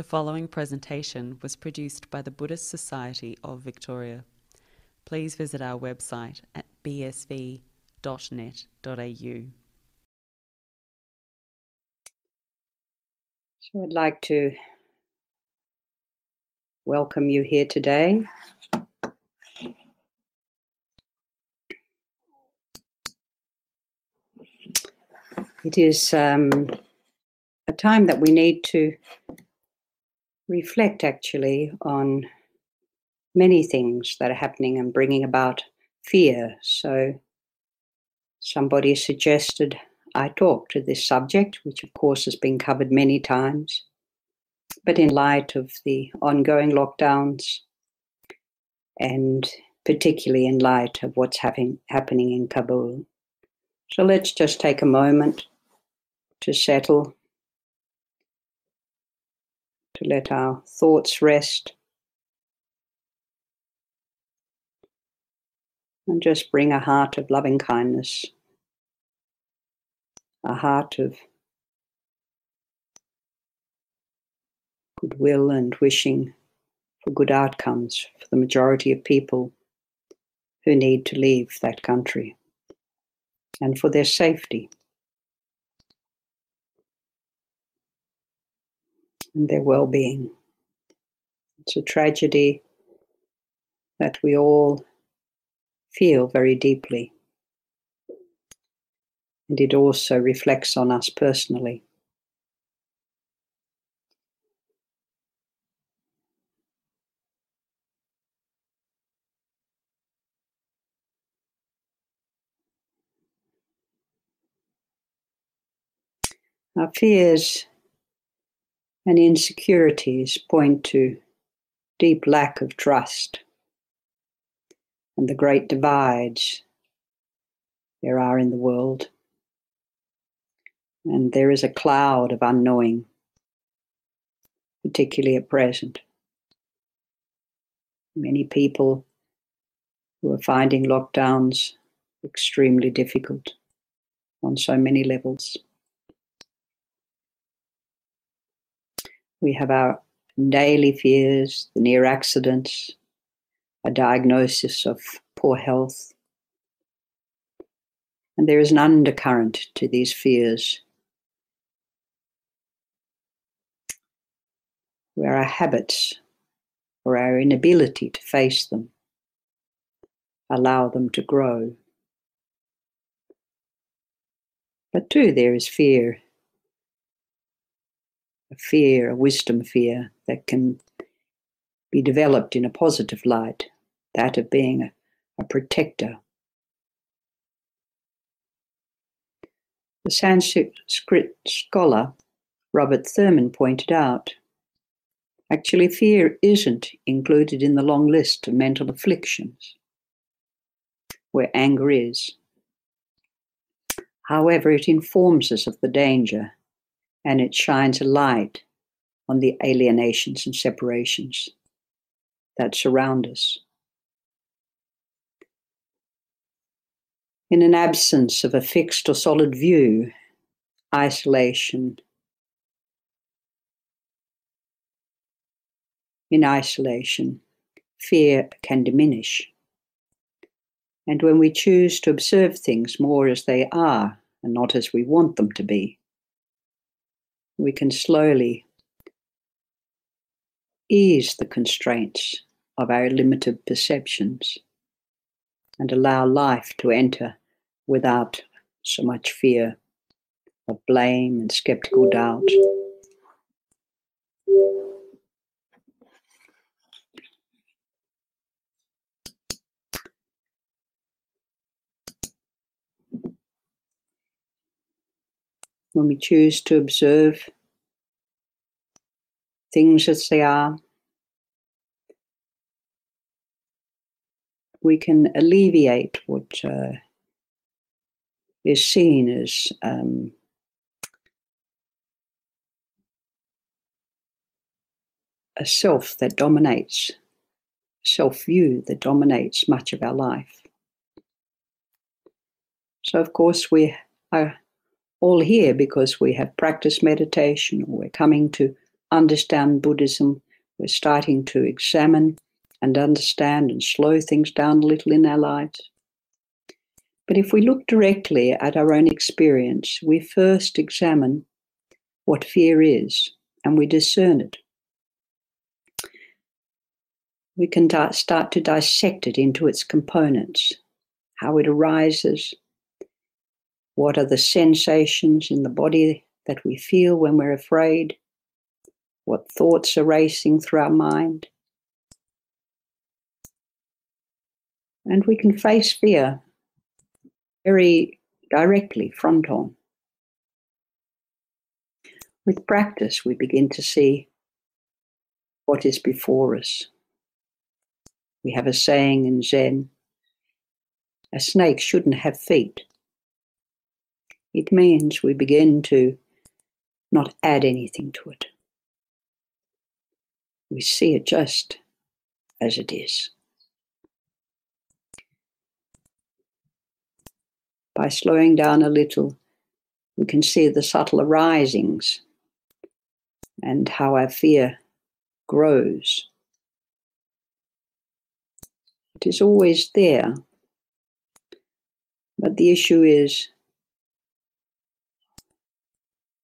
The following presentation was produced by the Buddhist Society of Victoria. Please visit our website at bsv.net.au. So I'd like to welcome you here today. It is um, a time that we need to reflect actually on many things that are happening and bringing about fear. So, somebody suggested I talk to this subject, which of course has been covered many times, but in light of the ongoing lockdowns and particularly in light of what's having, happening in Kabul. So let's just take a moment to settle to let our thoughts rest. And just bring a heart of loving kindness, a heart of goodwill and wishing for good outcomes for the majority of people who need to leave that country and for their safety. And their well being. It's a tragedy that we all feel very deeply. And it also reflects on us personally. Our fears and insecurities point to deep lack of trust and the great divides there are in the world. And there is a cloud of unknowing, particularly at present. Many people who are finding lockdowns extremely difficult on so many levels. We have our daily fears, the near accidents, a diagnosis of poor health. And there is an undercurrent to these fears where our habits or our inability to face them allow them to grow. But too, there is fear a fear, a wisdom fear that can be developed in a positive light, that of being a, a protector. The Sanskrit scholar Robert Thurman pointed out actually, fear isn't included in the long list of mental afflictions where anger is. However, it informs us of the danger and it shines a light on the alienations and separations that surround us. In an absence of a fixed or solid view, isolation, in isolation, fear can diminish. And when we choose to observe things more as they are and not as we want them to be, we can slowly ease the constraints of our limited perceptions and allow life to enter without so much fear of blame and skeptical doubt. When we choose to observe things as they are, we can alleviate what uh, is seen as um, a self that dominates, self view that dominates much of our life. So, of course, we are all here because we have practiced meditation or we're coming to understand Buddhism, we're starting to examine and understand and slow things down a little in our lives. But if we look directly at our own experience, we first examine what fear is and we discern it. We can start to dissect it into its components, how it arises, what are the sensations in the body that we feel when we're afraid, what thoughts are racing through our mind. And we can face fear very directly, front on. With practice, we begin to see what is before us. We have a saying in Zen a snake shouldn't have feet. It means we begin to not add anything to it. We see it just as it is. By slowing down a little, we can see the subtle arisings and how our fear grows. It is always there, but the issue is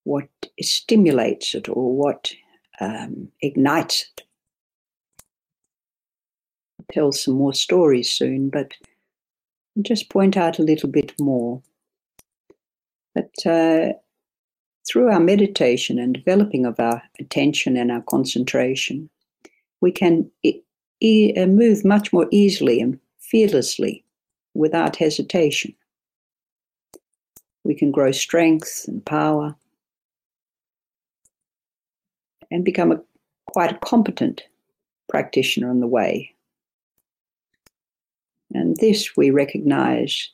what stimulates it or what um, ignites it. I'll tell some more stories soon, but I'll just point out a little bit more. But uh, through our meditation and developing of our attention and our concentration, we can e- e- uh, move much more easily and fearlessly without hesitation. We can grow strength and power and become a, quite a competent practitioner on the way. And this we recognize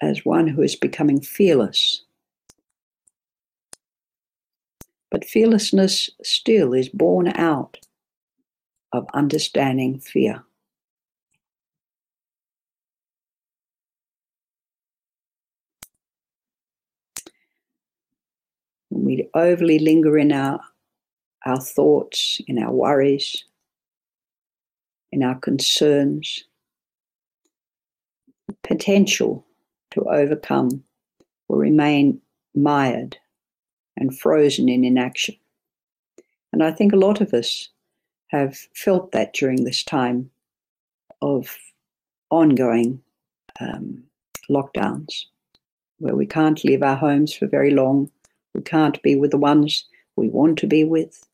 as one who is becoming fearless. But fearlessness still is born out of understanding fear. When we overly linger in our our thoughts, in our worries, in our concerns, potential to overcome will remain mired and frozen in inaction. And I think a lot of us have felt that during this time of ongoing um, lockdowns, where we can't leave our homes for very long, we can't be with the ones we want to be with,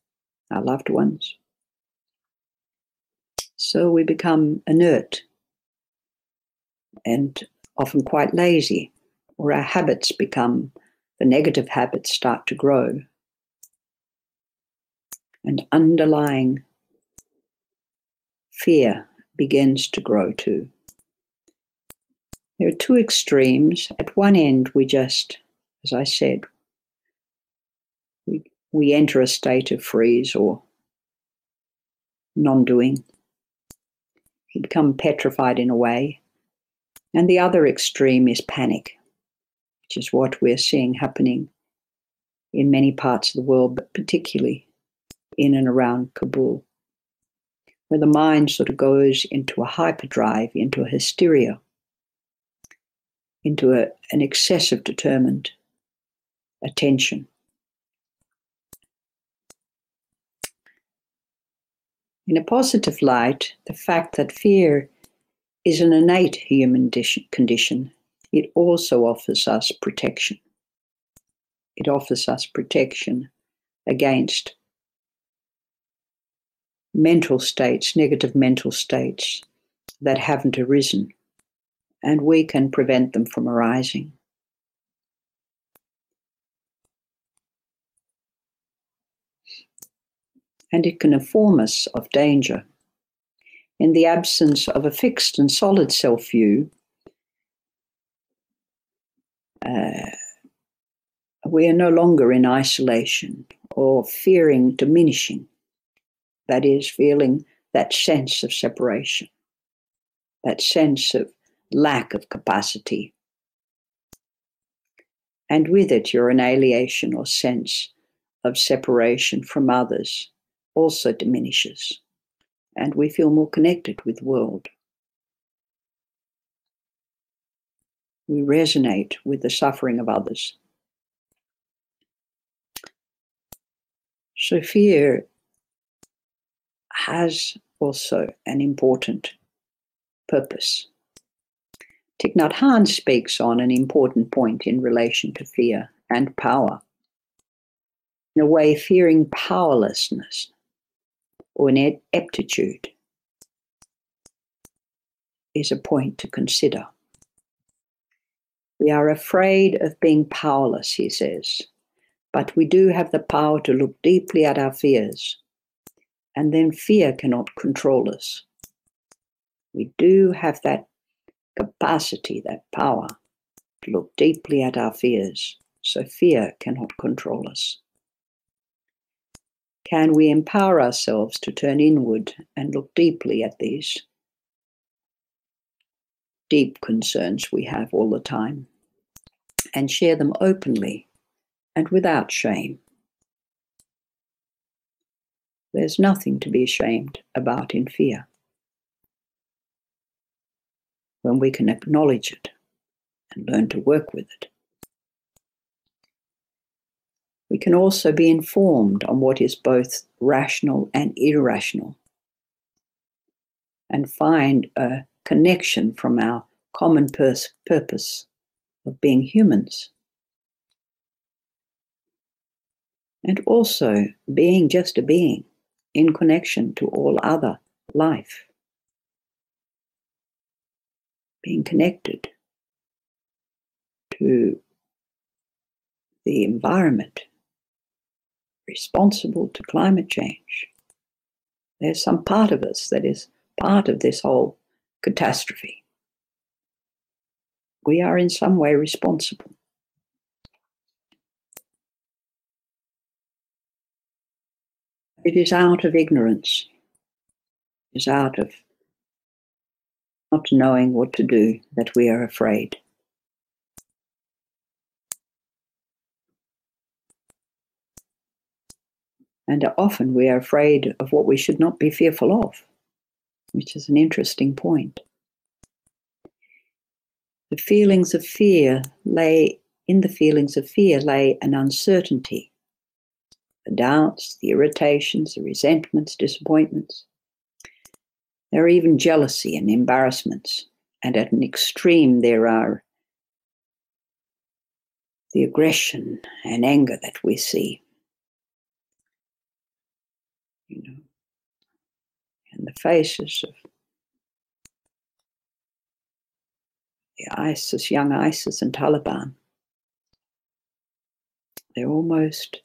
our loved ones. So we become inert and often quite lazy, or our habits become, the negative habits start to grow. And underlying fear begins to grow too. There are two extremes. At one end, we just, as I said, we enter a state of freeze or non doing. We become petrified in a way. And the other extreme is panic, which is what we're seeing happening in many parts of the world, but particularly in and around Kabul, where the mind sort of goes into a hyperdrive, into a hysteria, into a, an excessive determined attention. In a positive light, the fact that fear is an innate human condition, it also offers us protection. It offers us protection against mental states, negative mental states that haven't arisen, and we can prevent them from arising. And it can inform us of danger. In the absence of a fixed and solid self view, uh, we are no longer in isolation or fearing diminishing. That is, feeling that sense of separation, that sense of lack of capacity. And with it, your annihilation or sense of separation from others also diminishes, and we feel more connected with the world. We resonate with the suffering of others. So, fear has also an important purpose. Thich Nhat Hanh speaks on an important point in relation to fear and power. In a way, fearing powerlessness or an aptitude is a point to consider. We are afraid of being powerless, he says, but we do have the power to look deeply at our fears, and then fear cannot control us. We do have that capacity, that power to look deeply at our fears, so fear cannot control us. Can we empower ourselves to turn inward and look deeply at these deep concerns we have all the time and share them openly and without shame? There's nothing to be ashamed about in fear when we can acknowledge it and learn to work with it. We can also be informed on what is both rational and irrational and find a connection from our common pers- purpose of being humans. And also being just a being in connection to all other life being connected to the environment, responsible to climate change. There's some part of us that is part of this whole catastrophe. We are in some way responsible. It is out of ignorance, it is out of not knowing what to do, that we are afraid. And often we are afraid of what we should not be fearful of, which is an interesting point. The feelings of fear lay, in the feelings of fear lay an uncertainty, the doubts, the irritations, the resentments, disappointments. There are even jealousy and embarrassments, and at an extreme, there are the aggression and anger that we see. You know, in the faces of the ISIS, young ISIS and Taliban. They're almost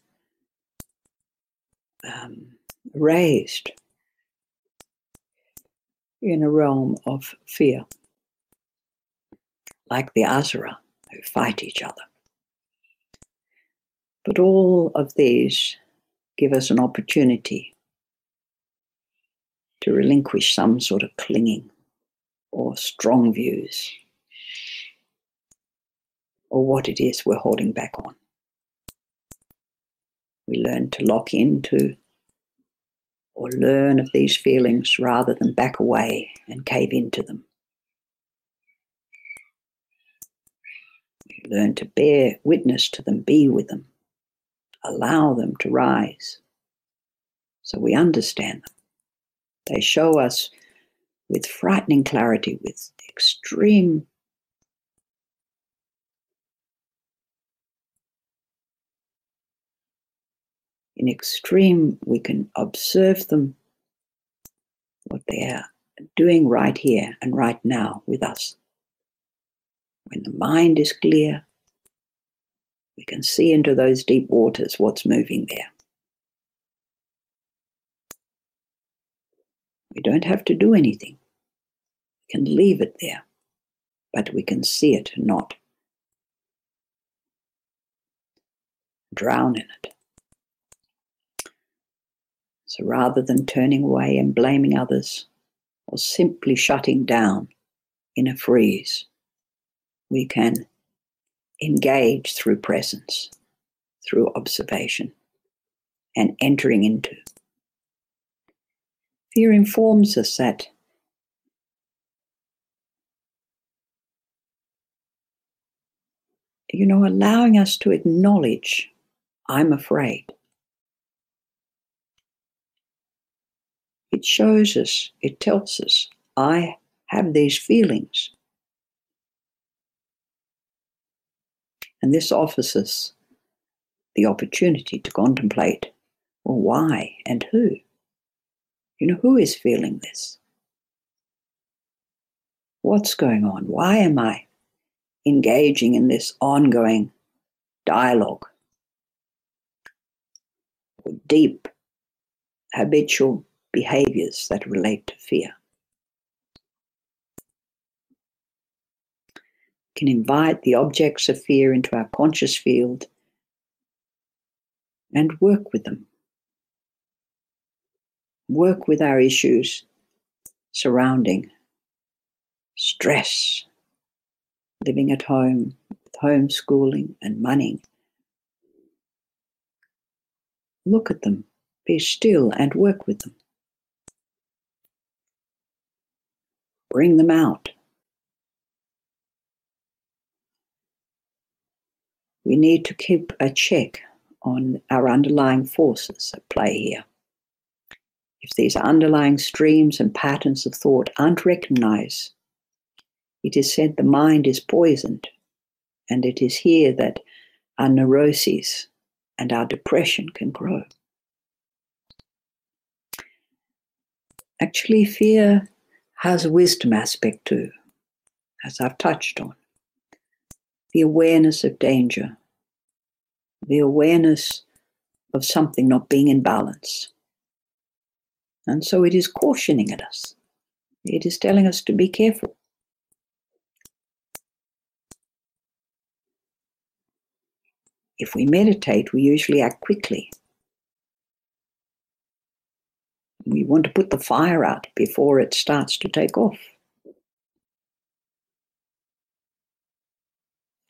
um, raised in a realm of fear, like the Asura who fight each other. But all of these give us an opportunity to relinquish some sort of clinging or strong views or what it is we're holding back on. We learn to lock into or learn of these feelings rather than back away and cave into them. We learn to bear witness to them, be with them, allow them to rise so we understand them. They show us with frightening clarity, with extreme in extreme, we can observe them, what they are doing right here and right now with us. When the mind is clear, we can see into those deep waters what's moving there. We don't have to do anything. We can leave it there, but we can see it, not drown in it. So rather than turning away and blaming others or simply shutting down in a freeze, we can engage through presence, through observation, and entering into. Fear informs us that you know, allowing us to acknowledge, I'm afraid. It shows us, it tells us, I have these feelings. And this offers us the opportunity to contemplate well, why and who. You know, who is feeling this? What's going on? Why am I engaging in this ongoing dialogue? Deep habitual behaviors that relate to fear. Can invite the objects of fear into our conscious field and work with them. Work with our issues surrounding stress, living at home, homeschooling, and money. Look at them, be still, and work with them. Bring them out. We need to keep a check on our underlying forces at play here. If these underlying streams and patterns of thought aren't recognized, it is said the mind is poisoned, and it is here that our neuroses and our depression can grow. Actually, fear has a wisdom aspect too, as I've touched on. The awareness of danger, the awareness of something not being in balance. And so it is cautioning at us. It is telling us to be careful. If we meditate, we usually act quickly. We want to put the fire out before it starts to take off.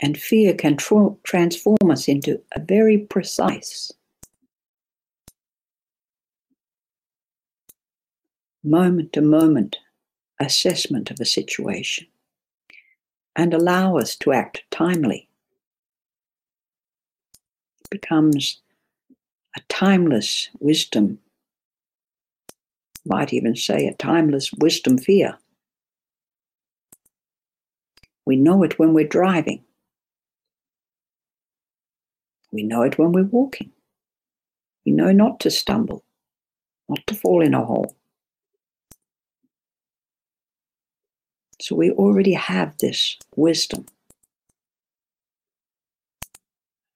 And fear can tra- transform us into a very precise, moment to moment assessment of a situation and allow us to act timely. It becomes a timeless wisdom, might even say a timeless wisdom fear. We know it when we're driving. We know it when we're walking. We know not to stumble, not to fall in a hole. So we already have this wisdom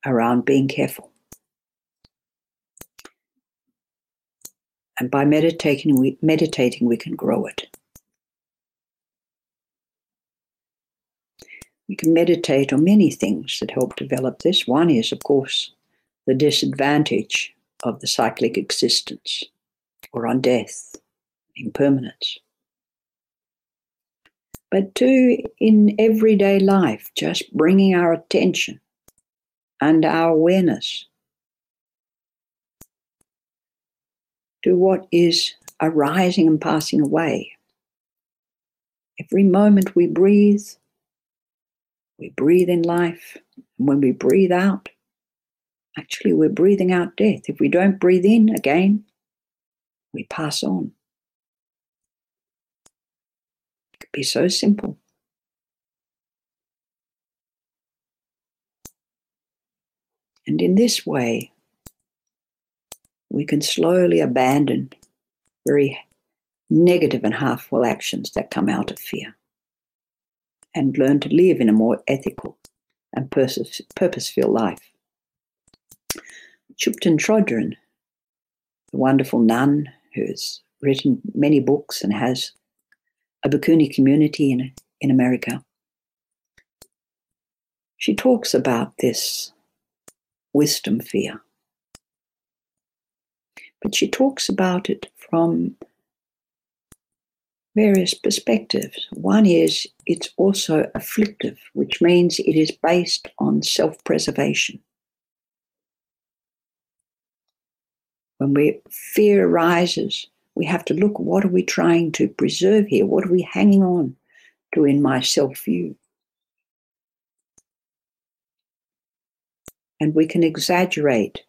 around being careful. And by meditating, we, meditating, we can grow it. We can meditate on many things that help develop this. One is, of course, the disadvantage of the cyclic existence, or on death, impermanence. But two, in everyday life, just bringing our attention and our awareness to what is arising and passing away. Every moment we breathe, we breathe in life, and when we breathe out, actually we're breathing out death. If we don't breathe in again, we pass on. It could be so simple. And in this way, we can slowly abandon very negative and harmful actions that come out of fear and learn to live in a more ethical and purposeful life. Thubten Chodron, the wonderful nun who has written many books and has a Bhikkhuni community in, in America, she talks about this wisdom fear. But she talks about it from various perspectives. One is it's also afflictive, which means it is based on self preservation. When we fear arises, we have to look what are we trying to preserve here? What are we hanging on to in my self view? And we can exaggerate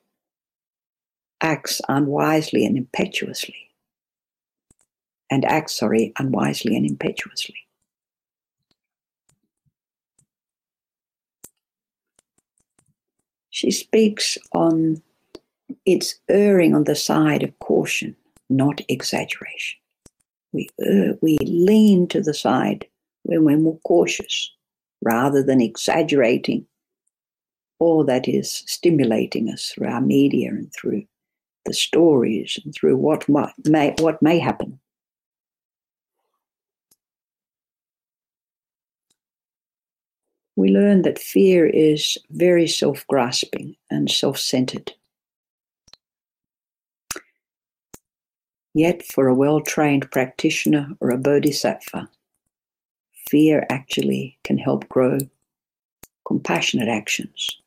acts unwisely and impetuously, and act, sorry, unwisely and impetuously. She speaks on its erring on the side of caution, not exaggeration. We, uh, we lean to the side when we're more cautious rather than exaggerating all that is stimulating us through our media and through the stories and through what might, may, what may happen. We learn that fear is very self grasping and self centered. Yet, for a well trained practitioner or a bodhisattva, fear actually can help grow compassionate actions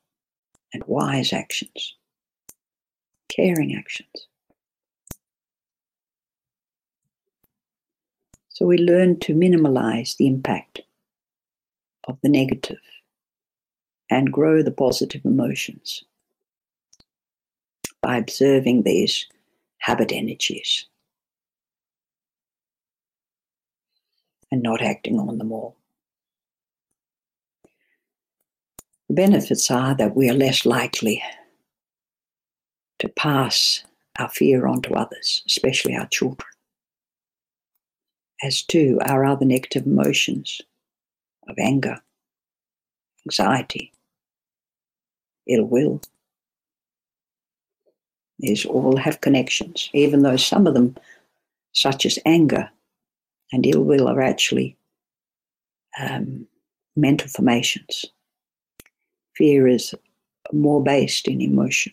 and wise actions caring actions. So we learn to minimalize the impact of the negative and grow the positive emotions by observing these habit energies and not acting on them all. The benefits are that we are less likely to pass our fear on to others, especially our children. As to our other negative emotions of anger, anxiety, ill will. These all have connections, even though some of them, such as anger and ill will, are actually um, mental formations. Fear is more based in emotion.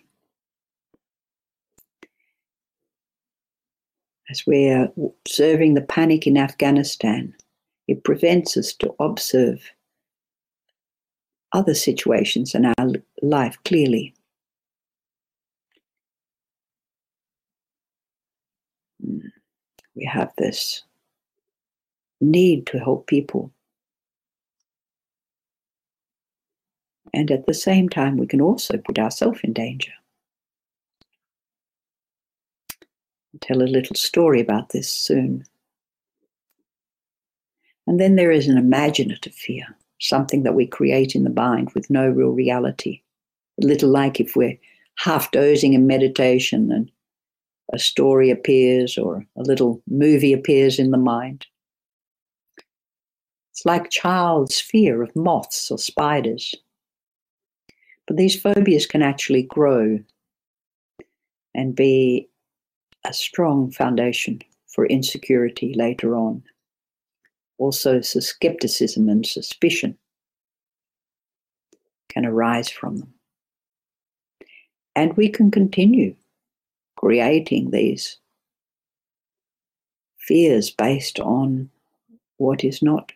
as we're observing the panic in Afghanistan, it prevents us to observe other situations in our life clearly. Hmm. We have this need to help people. And at the same time, we can also put ourselves in danger. I'll tell a little story about this soon. And then there is an imaginative fear, something that we create in the mind with no real reality. A little like if we're half dozing in meditation and a story appears or a little movie appears in the mind. It's like child's fear of moths or spiders. But these phobias can actually grow and be a strong foundation for insecurity later on. Also, so skepticism and suspicion can arise from them. And we can continue creating these fears based on what is not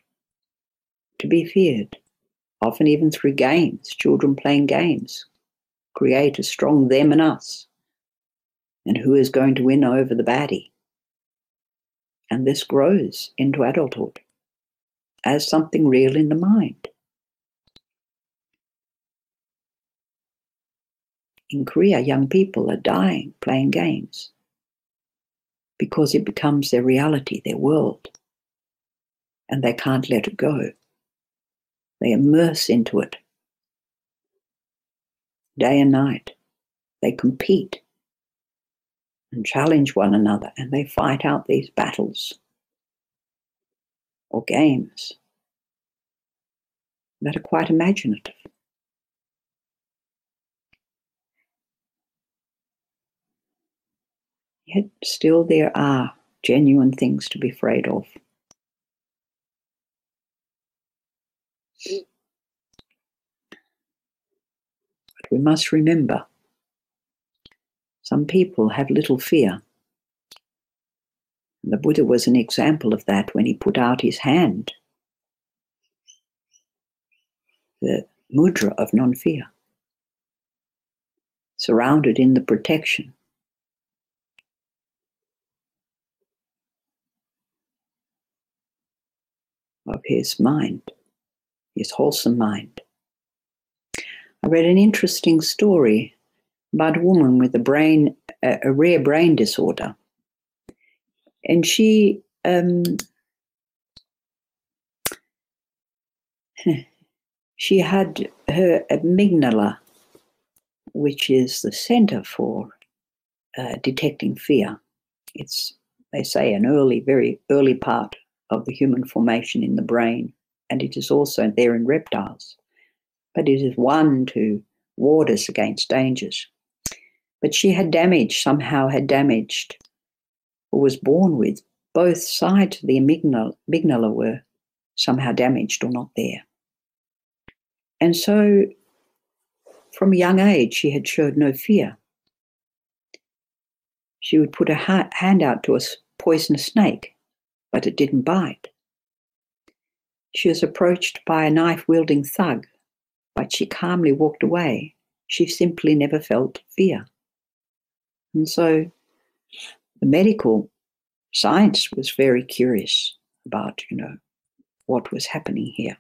to be feared, often even through games, children playing games, create a strong them and us and who is going to win over the baddie. And this grows into adulthood as something real in the mind. In Korea, young people are dying playing games because it becomes their reality, their world, and they can't let it go. They immerse into it day and night. They compete and challenge one another and they fight out these battles or games that are quite imaginative. Yet still there are genuine things to be afraid of. But we must remember some people have little fear. And the Buddha was an example of that when he put out his hand, the mudra of non fear, surrounded in the protection. Of his mind his wholesome mind. I read an interesting story about a woman with a brain, a, rare brain disorder. And she, um, she had her amygdala, which is the center for uh, detecting fear. It's, they say, an early, very early part of the human formation in the brain, and it is also there in reptiles. But it is one to ward us against dangers. But she had damaged, somehow had damaged, or was born with both sides of the amygdala, amygdala were somehow damaged or not there. And so from a young age, she had showed no fear. She would put ha- hand out to a poisonous snake, but it didn't bite. She was approached by a knife wielding thug, but she calmly walked away. She simply never felt fear. And so the medical science was very curious about, you know, what was happening here.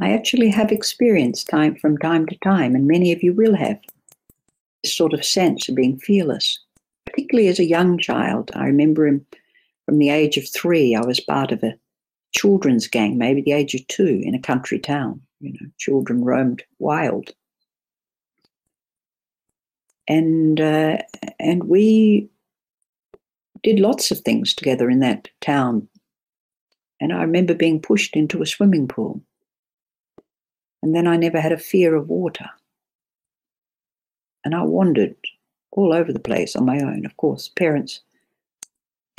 I actually have experienced time from time to time, and many of you will have this sort of sense of being fearless, particularly as a young child. I remember him from the age of three, I was part of a children's gang, maybe the age of two, in a country town. You know, children roamed wild. And uh, and we did lots of things together in that town. And I remember being pushed into a swimming pool and then I never had a fear of water. And I wandered all over the place on my own. Of course, parents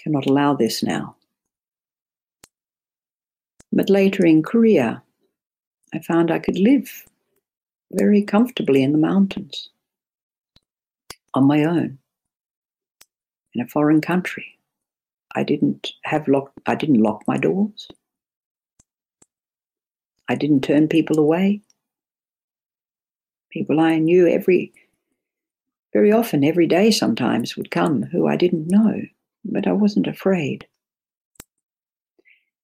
cannot allow this now. But later in Korea, I found I could live very comfortably in the mountains on my own in a foreign country. I didn't have lock I didn't lock my doors. I didn't turn people away. People I knew every, very often, every day sometimes would come who I didn't know, but I wasn't afraid.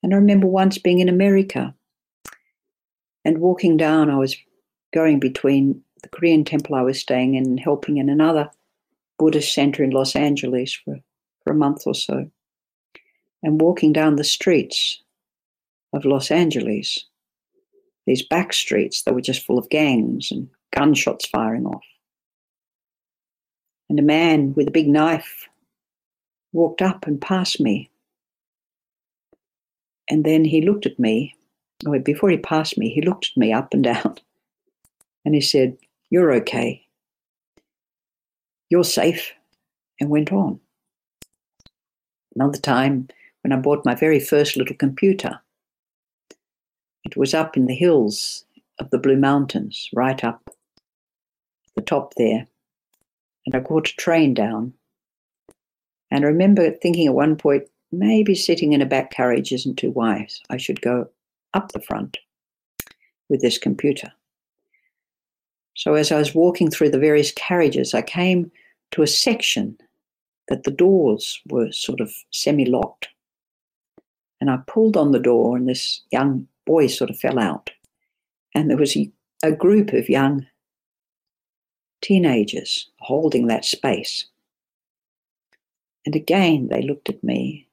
And I remember once being in America and walking down, I was going between the Korean temple I was staying in and helping in another Buddhist center in Los Angeles for, for a month or so. And walking down the streets of Los Angeles, these back streets that were just full of gangs and gunshots firing off. And a man with a big knife walked up and passed me. And then he looked at me. Oh, before he passed me, he looked at me up and down and he said, You're okay. You're safe. And went on. Another time, when I bought my very first little computer, it was up in the hills of the Blue Mountains, right up the top there. And I caught a train down. And I remember thinking at one point, maybe sitting in a back carriage isn't too wise. I should go up the front with this computer. So as I was walking through the various carriages, I came to a section that the doors were sort of semi locked. And I pulled on the door, and this young boy sort of fell out. And there was a, a group of young teenagers holding that space. And again, they looked at me,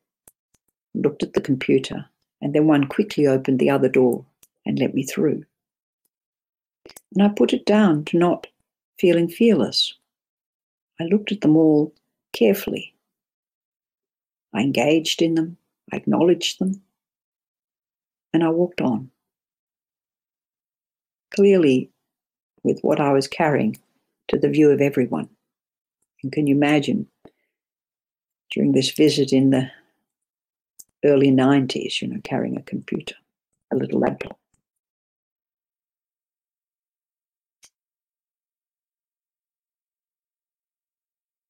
looked at the computer, and then one quickly opened the other door and let me through. And I put it down to not feeling fearless. I looked at them all carefully. I engaged in them, I acknowledged them, and I walked on. Clearly, with what I was carrying to the view of everyone. And can you imagine during this visit in the early 90s, you know, carrying a computer, a little laptop?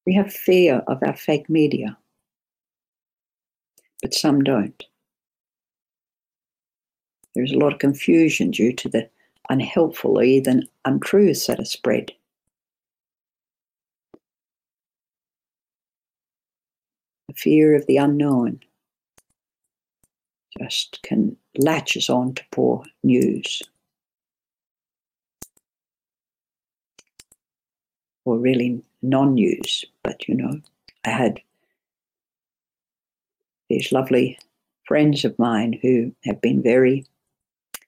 We have fear of our fake media, but some don't. There's a lot of confusion due to the unhelpful or even untruths that are spread. The fear of the unknown. Just can latches on to poor news. Or really non news, but you know, I had these lovely friends of mine who have been very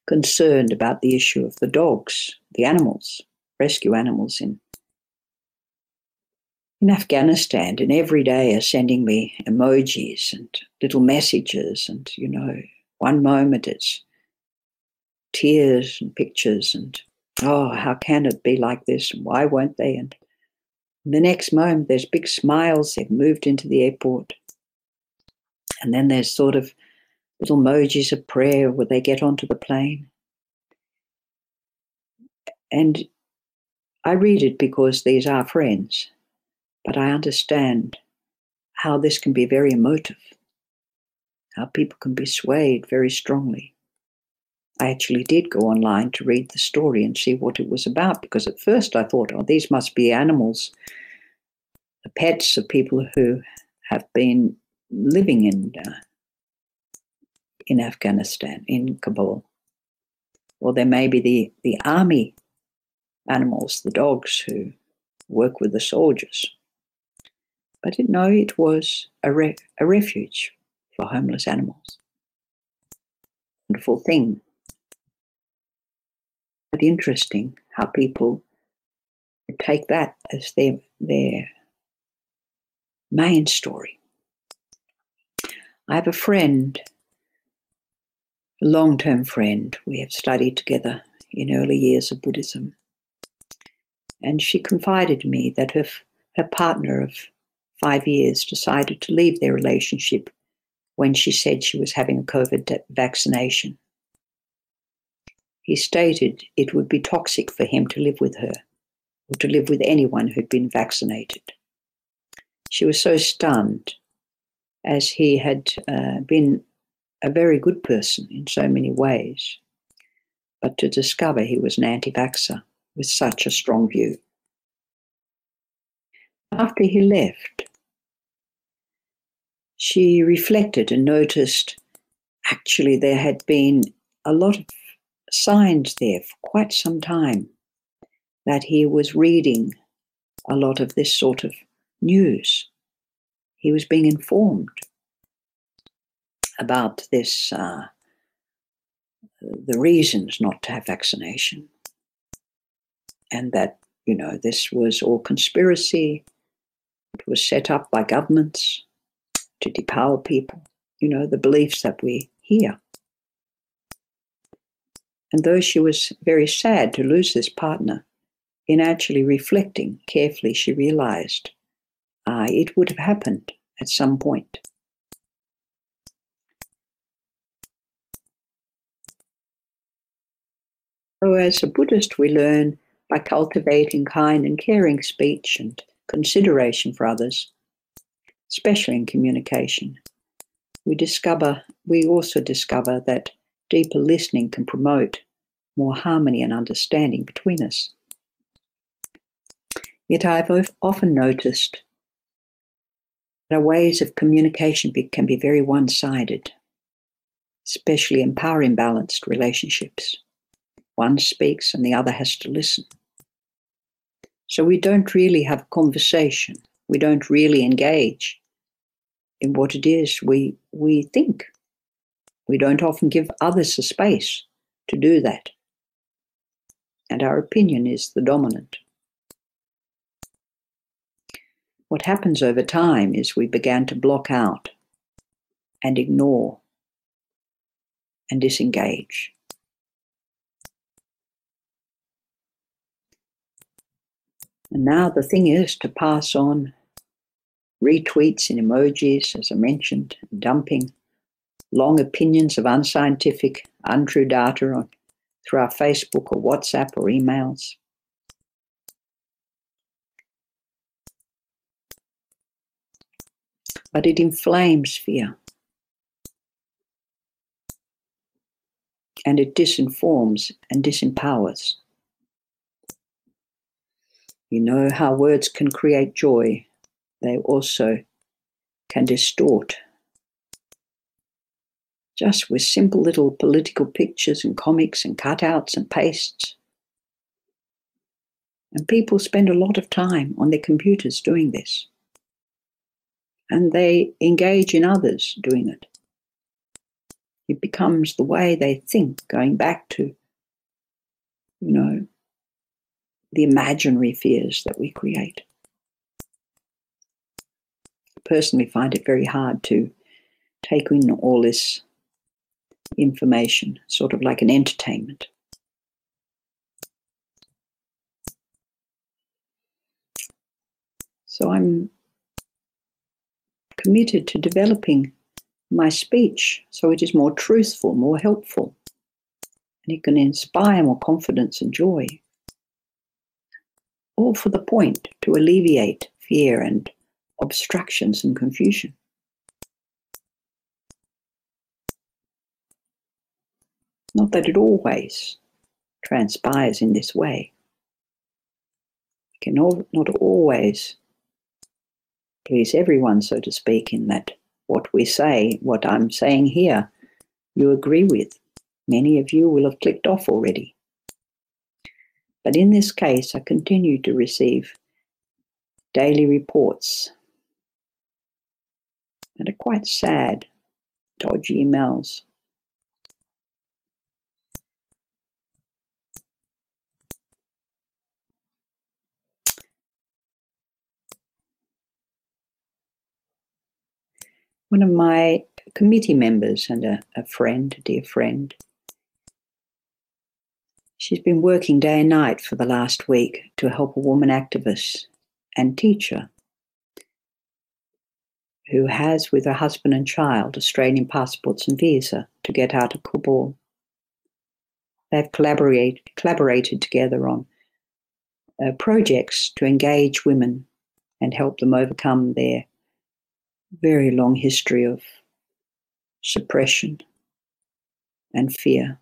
concerned about the issue of the dogs, the animals, rescue animals in in Afghanistan, and every day are sending me emojis and little messages, and you know, one moment it's tears and pictures, and oh, how can it be like this? Why won't they? And the next moment, there's big smiles. They've moved into the airport, and then there's sort of little emojis of prayer where they get onto the plane. And I read it because these are friends, but I understand how this can be very emotive, how people can be swayed very strongly. I actually did go online to read the story and see what it was about because at first I thought, oh, these must be animals, the pets of people who have been living in uh, in Afghanistan, in Kabul. Or there may be the, the army animals, the dogs who work with the soldiers. But it, no, it was a, a refuge for homeless animals. Wonderful thing. But interesting how people take that as their, their main story. I have a friend a long term friend. We have studied together in early years of Buddhism. And she confided to me that her, her partner of five years decided to leave their relationship when she said she was having a COVID vaccination. He stated it would be toxic for him to live with her or to live with anyone who'd been vaccinated. She was so stunned as he had uh, been a very good person in so many ways, but to discover he was an anti vaxxer with such a strong view. After he left, she reflected and noticed actually there had been a lot of signs there for quite some time that he was reading a lot of this sort of news. He was being informed about this, uh, the reasons not to have vaccination, and that, you know, this was all conspiracy. It was set up by governments to depower people, you know, the beliefs that we hear. And though she was very sad to lose this partner, in actually reflecting carefully, she realized uh, it would have happened at some point. So, as a Buddhist, we learn by cultivating kind and caring speech and consideration for others, especially in communication. We discover, we also discover that deeper listening can promote more harmony and understanding between us. Yet I've often noticed that our ways of communication can be very one sided, especially in power imbalanced relationships. One speaks and the other has to listen. So we don't really have conversation. We don't really engage in what it is we, we think. We don't often give others a space to do that. And our opinion is the dominant. What happens over time is we began to block out and ignore and disengage. And now the thing is to pass on retweets and emojis, as I mentioned, dumping long opinions of unscientific, untrue data on, through our Facebook or WhatsApp or emails. But it inflames fear. And it disinforms and disempowers. You know how words can create joy, they also can distort just with simple little political pictures and comics and cutouts and pastes. And people spend a lot of time on their computers doing this. And they engage in others doing it. It becomes the way they think, going back to, you know, the imaginary fears that we create. I personally find it very hard to take in all this information, sort of like an entertainment. So I'm committed to developing my speech so it is more truthful, more helpful, and it can inspire more confidence and joy. All for the point to alleviate fear and obstructions and confusion. Not that it always transpires in this way. It can not always please everyone, so to speak, in that what we say, what I'm saying here, you agree with. Many of you will have clicked off already. But in this case, I continue to receive daily reports that are quite sad, dodgy emails. One of my committee members and a, a friend, a dear friend, she's been working day and night for the last week to help a woman activist and teacher who has, with her husband and child, Australian passports and visa to get out of Kabul. They've collaborated, collaborated together on uh, projects to engage women and help them overcome their very long history of suppression and fear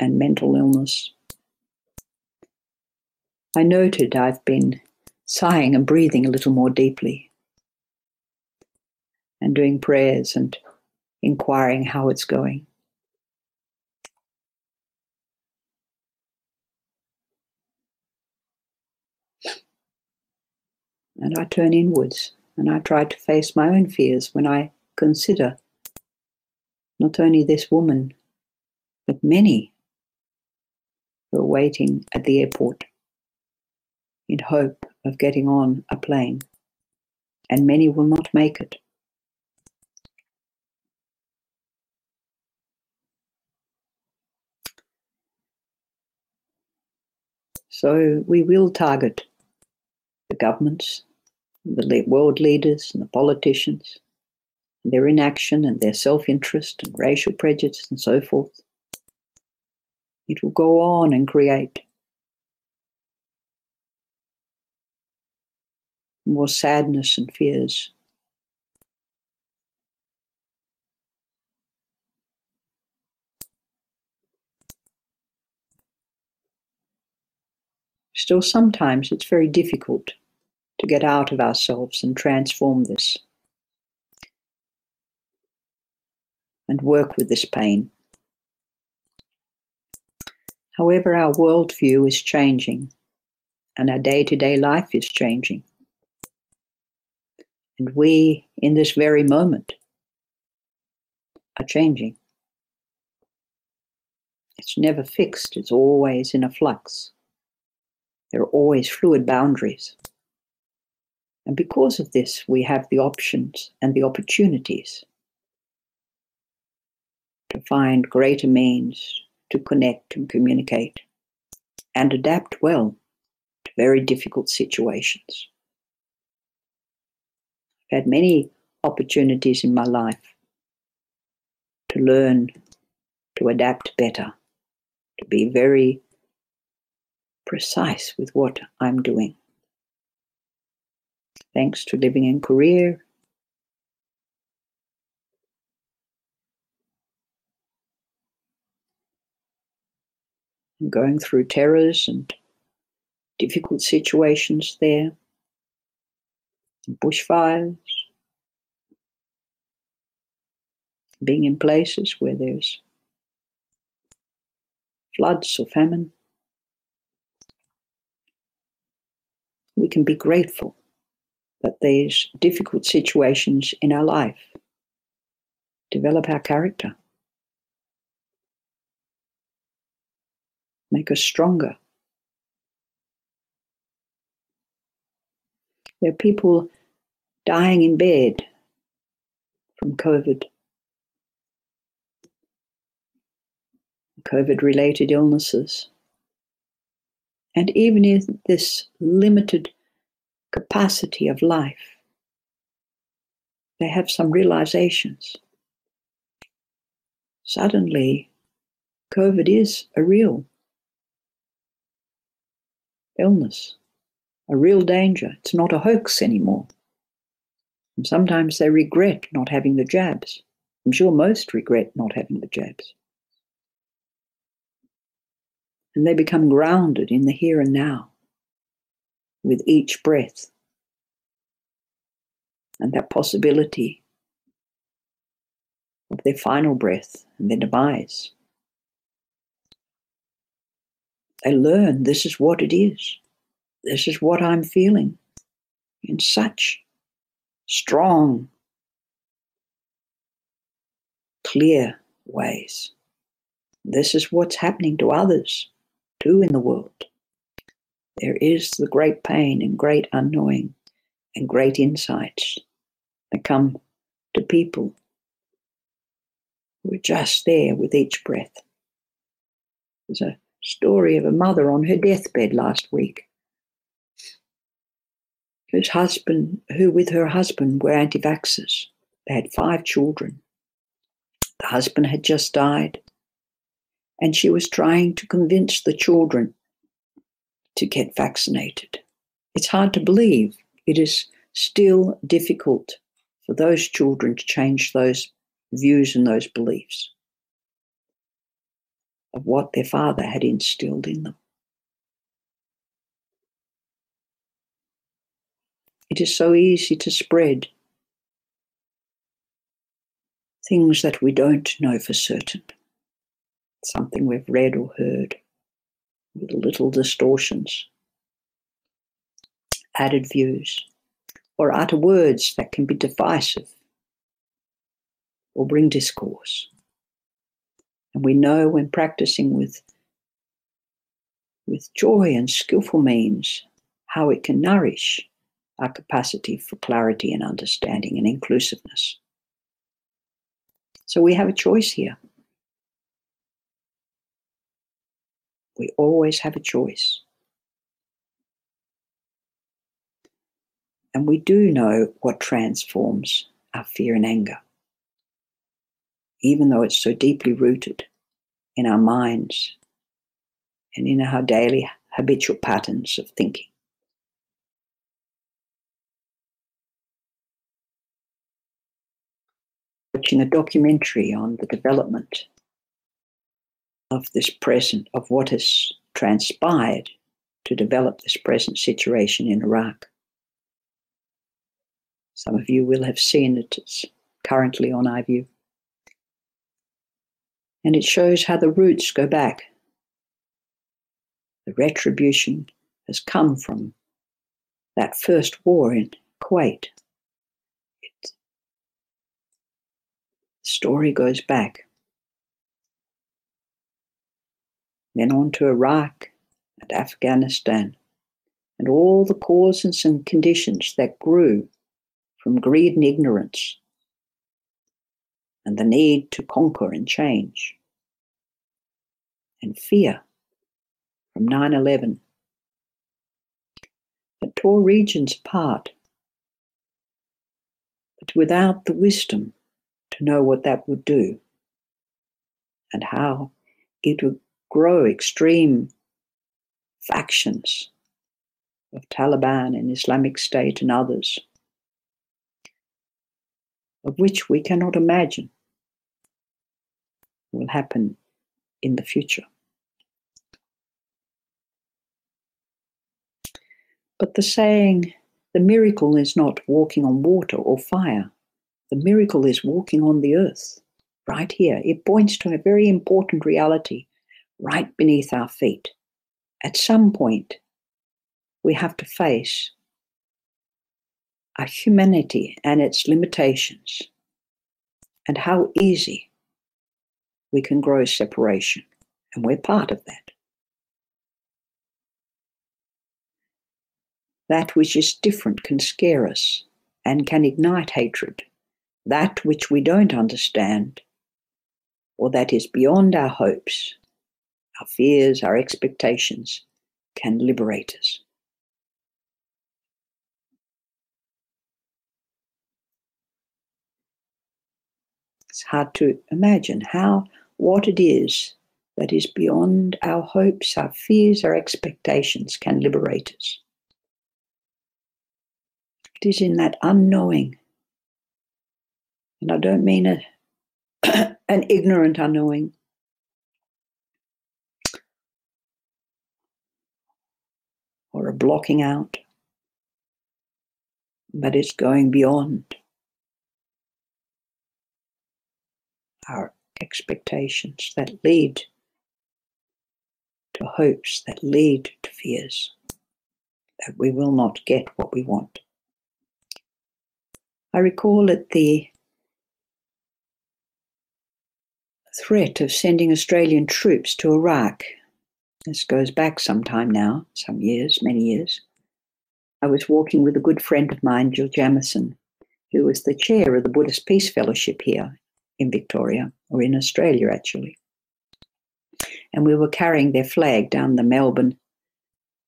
and mental illness. I noted I've been sighing and breathing a little more deeply and doing prayers and inquiring how it's going. And I turn inwards and I try to face my own fears when I consider not only this woman, but many who are waiting at the airport in hope of getting on a plane, and many will not make it. So we will target the governments, the world leaders and the politicians, their inaction and their self interest and racial prejudice and so forth. It will go on and create more sadness and fears. Still, sometimes it's very difficult to get out of ourselves and transform this and work with this pain. However, our worldview is changing and our day to day life is changing. And we, in this very moment, are changing. It's never fixed, it's always in a flux. There are always fluid boundaries. And because of this, we have the options and the opportunities to find greater means to connect and communicate and adapt well to very difficult situations. I've had many opportunities in my life to learn to adapt better, to be very precise with what I'm doing thanks to living in Korea. And going through terrors and difficult situations there, bushfires, being in places where there's floods or famine. We can be grateful that these difficult situations in our life. Develop our character, make us stronger. There are people dying in bed from COVID. COVID related illnesses. And even in this limited capacity of life, they have some realizations. Suddenly, COVID is a real illness, a real danger. It's not a hoax anymore. And sometimes they regret not having the jabs. I'm sure most regret not having the jabs. And they become grounded in the here and now with each breath. And that possibility of their final breath and their demise. They learn this is what it is. This is what I'm feeling in such strong, clear ways. This is what's happening to others too in the world. There is the great pain and great unknowing and great insights that come to people who are just there with each breath. There's a story of a mother on her deathbed last week whose husband, who with her husband were anti vaxxers. They had five children. The husband had just died, and she was trying to convince the children to get vaccinated. It's hard to believe. It is still difficult for those children to change those views and those beliefs of what their father had instilled in them. It is so easy to spread things that we don't know for certain, something we've read or heard with little distortions, added views, or utter words that can be divisive or bring discourse. And we know when practicing with, with joy and skillful means how it can nourish our capacity for clarity and understanding and inclusiveness. So we have a choice here. We always have a choice. And we do know what transforms our fear and anger, even though it's so deeply rooted in our minds and in our daily habitual patterns of thinking. watching a documentary on the development of this present, of what has transpired to develop this present situation in Iraq. Some of you will have seen it. It's currently on iView. And it shows how the roots go back. The retribution has come from that first war in Kuwait The story goes back. Then on to Iraq and Afghanistan, and all the causes and conditions that grew from greed and ignorance, and the need to conquer and change, and fear from 9 11 that tore regions apart. But without the wisdom to know what that would do and how it would grow extreme factions of Taliban and Islamic State and others, of which we cannot imagine will happen in the future. But the saying, the miracle is not walking on water or fire, the miracle is walking on the earth right here. It points to a very important reality right beneath our feet. At some point, we have to face our humanity and its limitations, and how easy we can grow separation. And we're part of that. That which is different can scare us and can ignite hatred. That which we don't understand, or that is beyond our hopes, our fears, our expectations, can liberate us. It's hard to imagine how what it is that is beyond our hopes, our fears, our expectations can liberate us. It is in that unknowing. And I don't mean a, an ignorant unknowing. Or a blocking out, but it's going beyond our expectations that lead to hopes, that lead to fears, that we will not get what we want. I recall at the threat of sending Australian troops to Iraq. This goes back some time now, some years, many years. I was walking with a good friend of mine, Jill Jamieson, who was the chair of the Buddhist Peace Fellowship here in Victoria, or in Australia actually. And we were carrying their flag down the Melbourne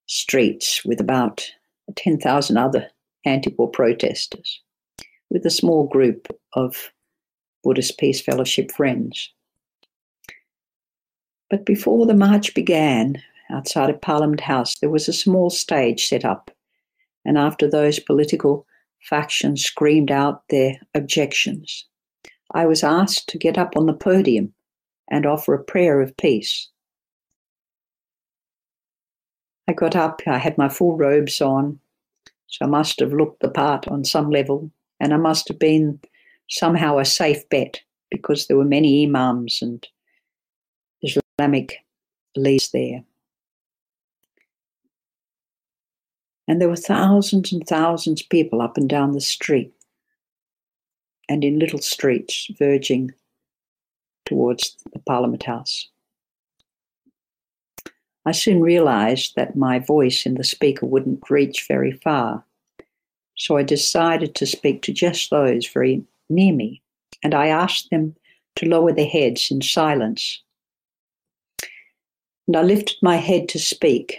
streets with about 10,000 other anti war protesters with a small group of Buddhist Peace Fellowship friends. But before the march began, outside of Parliament House, there was a small stage set up. And after those political factions screamed out their objections, I was asked to get up on the podium and offer a prayer of peace. I got up, I had my full robes on, so I must have looked the part on some level and I must have been somehow a safe bet because there were many imams and Islamic leaders there. And there were thousands and thousands of people up and down the street and in little streets verging towards the Parliament House. I soon realized that my voice in the speaker wouldn't reach very far, so I decided to speak to just those very near me, and I asked them to lower their heads in silence. And I lifted my head to speak.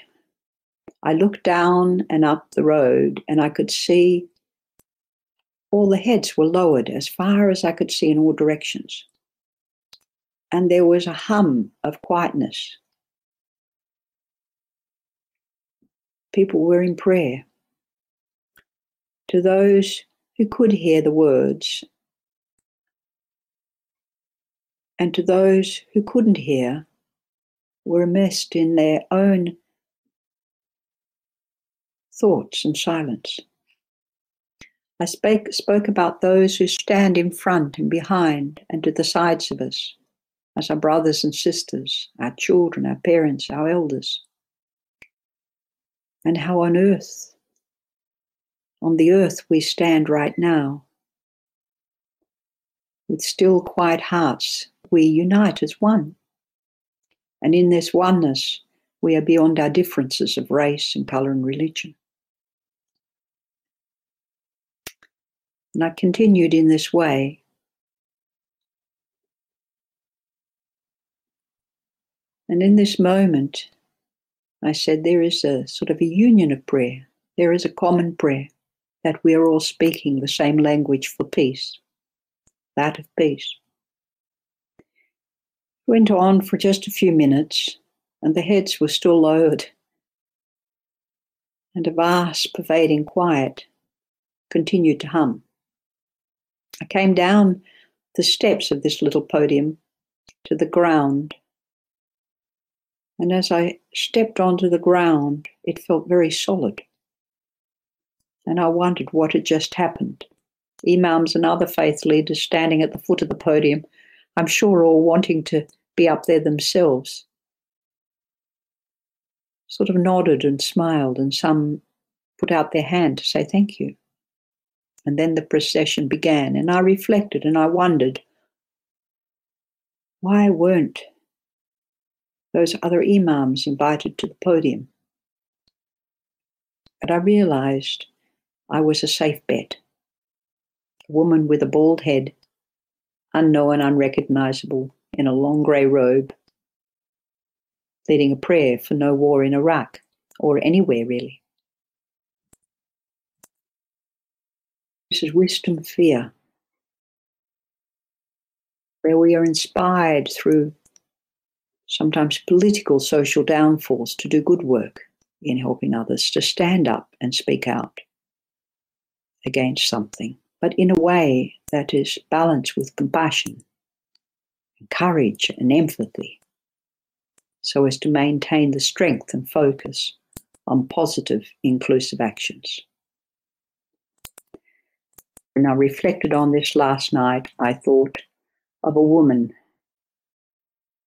I looked down and up the road, and I could see all the heads were lowered as far as I could see in all directions. And there was a hum of quietness. People were in prayer to those who could hear the words, and to those who couldn't hear were immersed in their own thoughts and silence. I spake, spoke about those who stand in front and behind and to the sides of us, as our brothers and sisters, our children, our parents, our elders, and how on earth on the earth we stand right now. With still, quiet hearts, we unite as one. And in this oneness, we are beyond our differences of race and colour and religion. And I continued in this way. And in this moment, I said, there is a sort of a union of prayer. There is a common prayer that we are all speaking the same language for peace, that of peace. It went on for just a few minutes, and the heads were still lowered, and a vast, pervading quiet continued to hum. I came down the steps of this little podium to the ground, and as I stepped onto the ground, it felt very solid and I wondered what had just happened. Imams and other faith leaders standing at the foot of the podium I'm sure all wanting to be up there themselves, sort of nodded and smiled, and some put out their hand to say thank you. And then the procession began, and I reflected and I wondered why weren't those other imams invited to the podium? But I realized I was a safe bet. A woman with a bald head, unknown, unrecognizable, in a long grey robe, leading a prayer for no war in Iraq or anywhere really. This is wisdom fear, where we are inspired through sometimes political social downfalls to do good work in helping others, to stand up and speak out against something, but in a way that is balanced with compassion, and courage, and empathy, so as to maintain the strength and focus on positive, inclusive actions. When I reflected on this last night, I thought of a woman,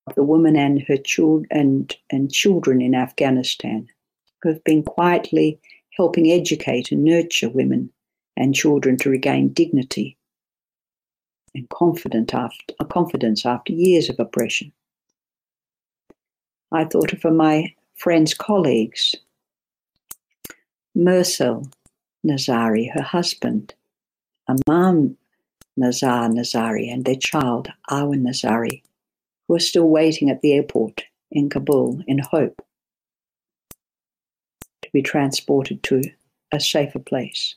of the woman and her children and, and children in Afghanistan who have been quietly helping educate and nurture women and children to regain dignity and confidence after, confidence after years of oppression. I thought of my friends' colleagues, Mursal Nazari, her husband, Amam Nazar Nazari, and their child, Awan Nazari, who are still waiting at the airport in Kabul in hope to be transported to a safer place.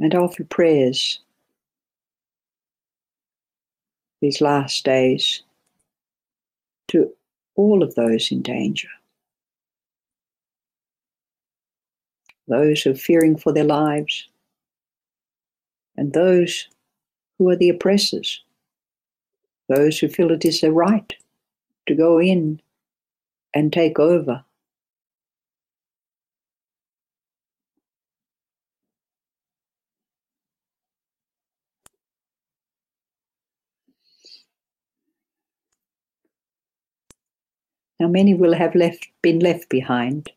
and offer prayers these last days to all of those in danger. Those who are fearing for their lives, and those who are the oppressors, those who feel it is their right to go in and take over. Now, many will have left, been left behind,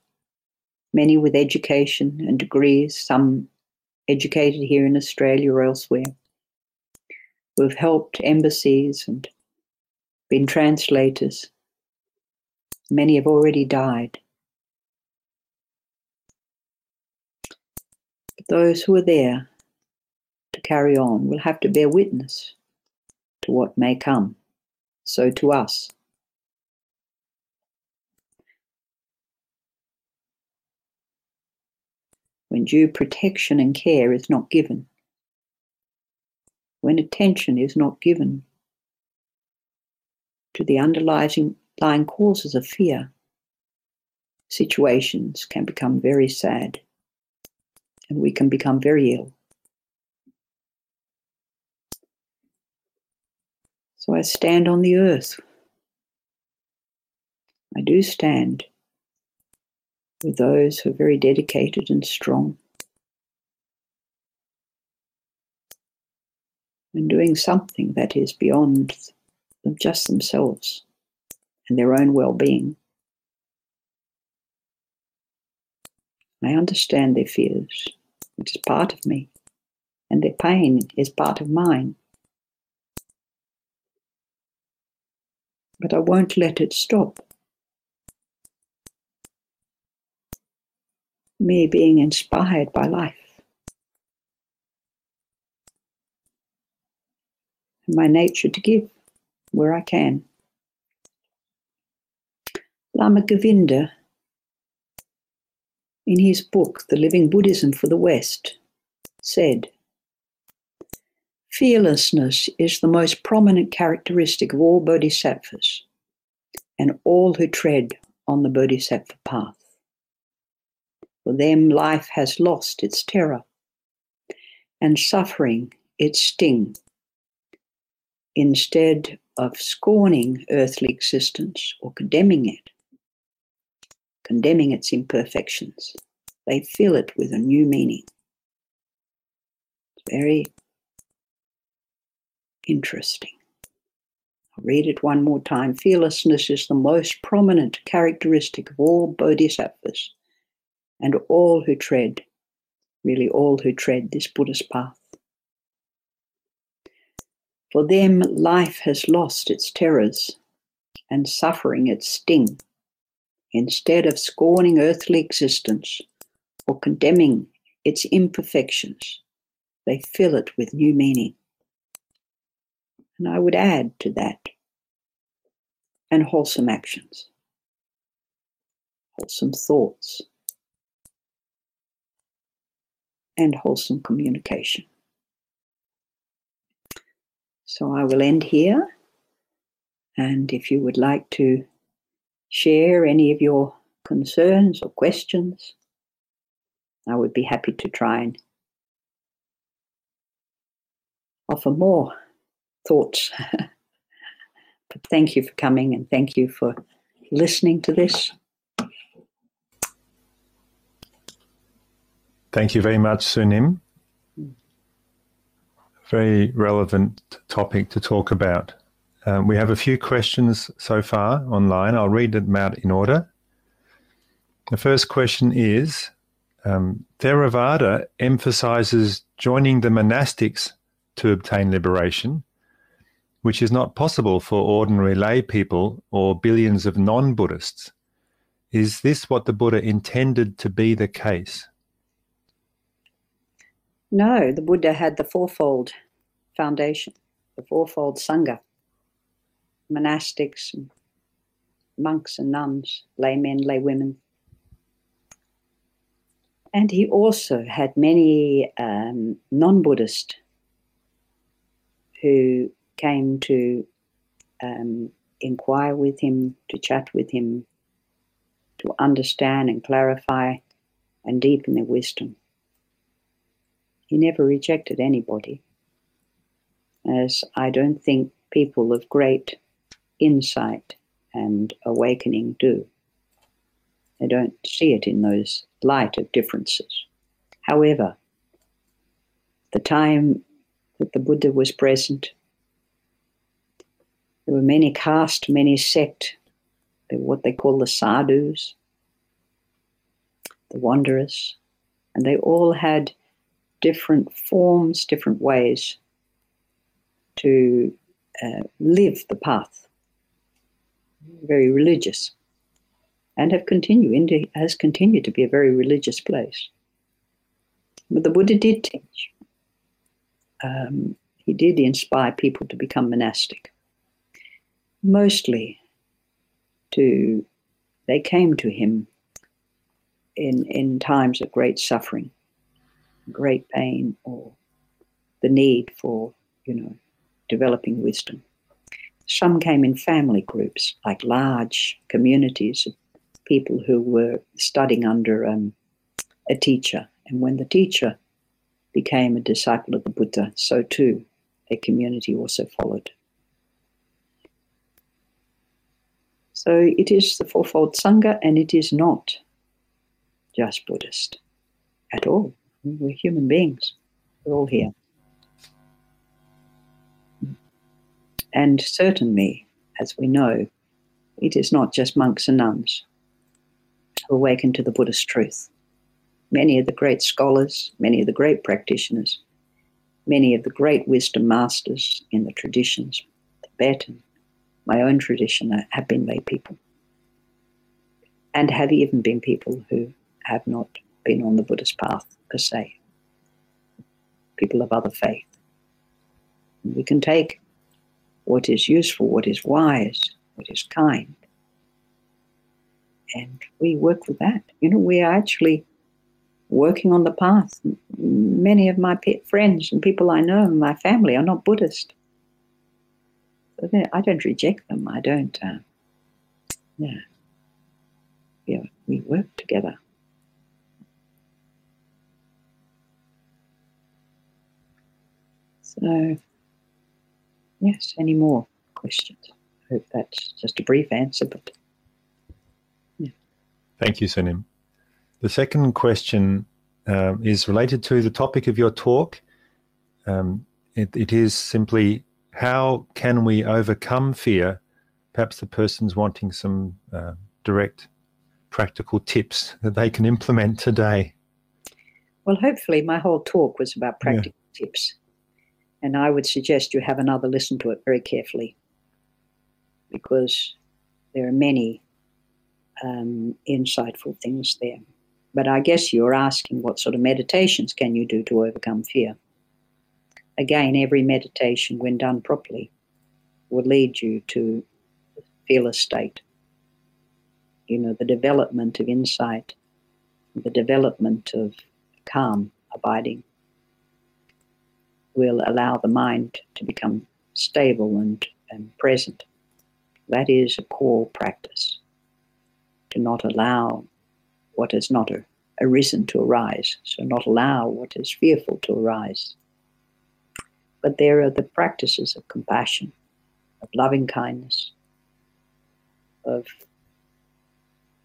many with education and degrees, some educated here in Australia or elsewhere, who have helped embassies and been translators. Many have already died. But those who are there to carry on will have to bear witness to what may come. So to us. When due protection and care is not given, when attention is not given to the underlying causes of fear, situations can become very sad and we can become very ill. So I stand on the earth. I do stand with those who are very dedicated and strong. And doing something that is beyond just themselves and their own well being. I understand their fears, which is part of me, and their pain is part of mine. But I won't let it stop. Me being inspired by life. And my nature to give where I can. Lama Govinda, in his book, The Living Buddhism for the West, said, Fearlessness is the most prominent characteristic of all bodhisattvas and all who tread on the bodhisattva path. For them, life has lost its terror and suffering its sting. Instead of scorning earthly existence or condemning it, condemning its imperfections, they fill it with a new meaning. It's very Interesting. I'll read it one more time. Fearlessness is the most prominent characteristic of all bodhisattvas and all who tread, really all who tread this Buddhist path. For them, life has lost its terrors and suffering its sting. Instead of scorning earthly existence or condemning its imperfections, they fill it with new meaning. And I would add to that, and wholesome actions, wholesome thoughts, and wholesome communication. So I will end here. And if you would like to share any of your concerns or questions, I would be happy to try and offer more thoughts. but thank you for coming and thank you for listening to this. Thank you very much, Sunim. Very relevant topic to talk about. Um, we have a few questions so far online. I'll read them out in order. The first question is um, Theravada emphasizes joining the monastics to obtain liberation, which is not possible for ordinary lay people or billions of non Buddhists. Is this what the Buddha intended to be the case? No, the Buddha had the fourfold foundation, the fourfold Sangha monastics, monks and nuns, laymen, laywomen. And he also had many um, non Buddhist who came to um, inquire with him, to chat with him, to understand and clarify and deepen their wisdom. He never rejected anybody, as I don't think people of great insight and awakening do. They don't see it in those light of differences. However, the time that the Buddha was present, there were many caste, many sect, what they call the sadhus, the wanderers, and they all had different forms, different ways to uh, live the path very religious, and have continued India has continued to be a very religious place. But the Buddha did teach. Um, he did inspire people to become monastic. Mostly, to they came to him in in times of great suffering, great pain, or the need for you know developing wisdom. Some came in family groups, like large communities of people who were studying under um, a teacher. And when the teacher became a disciple of the Buddha, so too a community also followed. So it is the fourfold Sangha, and it is not just Buddhist at all. We're human beings. We're all here. And certainly, as we know, it is not just monks and nuns who awaken to the Buddhist truth. Many of the great scholars, many of the great practitioners, many of the great wisdom masters in the traditions, Tibetan, my own tradition, uh, have been lay people. And have even been people who have not been on the Buddhist path per se, people of other faith. We can take what is useful, what is wise, what is kind. And we work with that. You know, we are actually working on the path. Many of my friends and people I know in my family are not Buddhist. I don't reject them. I don't, uh, yeah. Yeah, we work together. So, Yes, any more questions? I hope that's just a brief answer, but yeah. Thank you, Sunim. The second question um, is related to the topic of your talk. Um, it, it is simply how can we overcome fear? Perhaps the person's wanting some uh, direct, practical tips that they can implement today. Well, hopefully, my whole talk was about practical yeah. tips. And I would suggest you have another listen to it very carefully because there are many um, insightful things there. But I guess you're asking what sort of meditations can you do to overcome fear? Again, every meditation, when done properly, will lead you to fearless state. You know, the development of insight, the development of calm, abiding, will allow the mind to become stable and, and present. That is a core practice. To not allow what has not arisen to arise, so not allow what is fearful to arise. But there are the practices of compassion, of loving kindness, of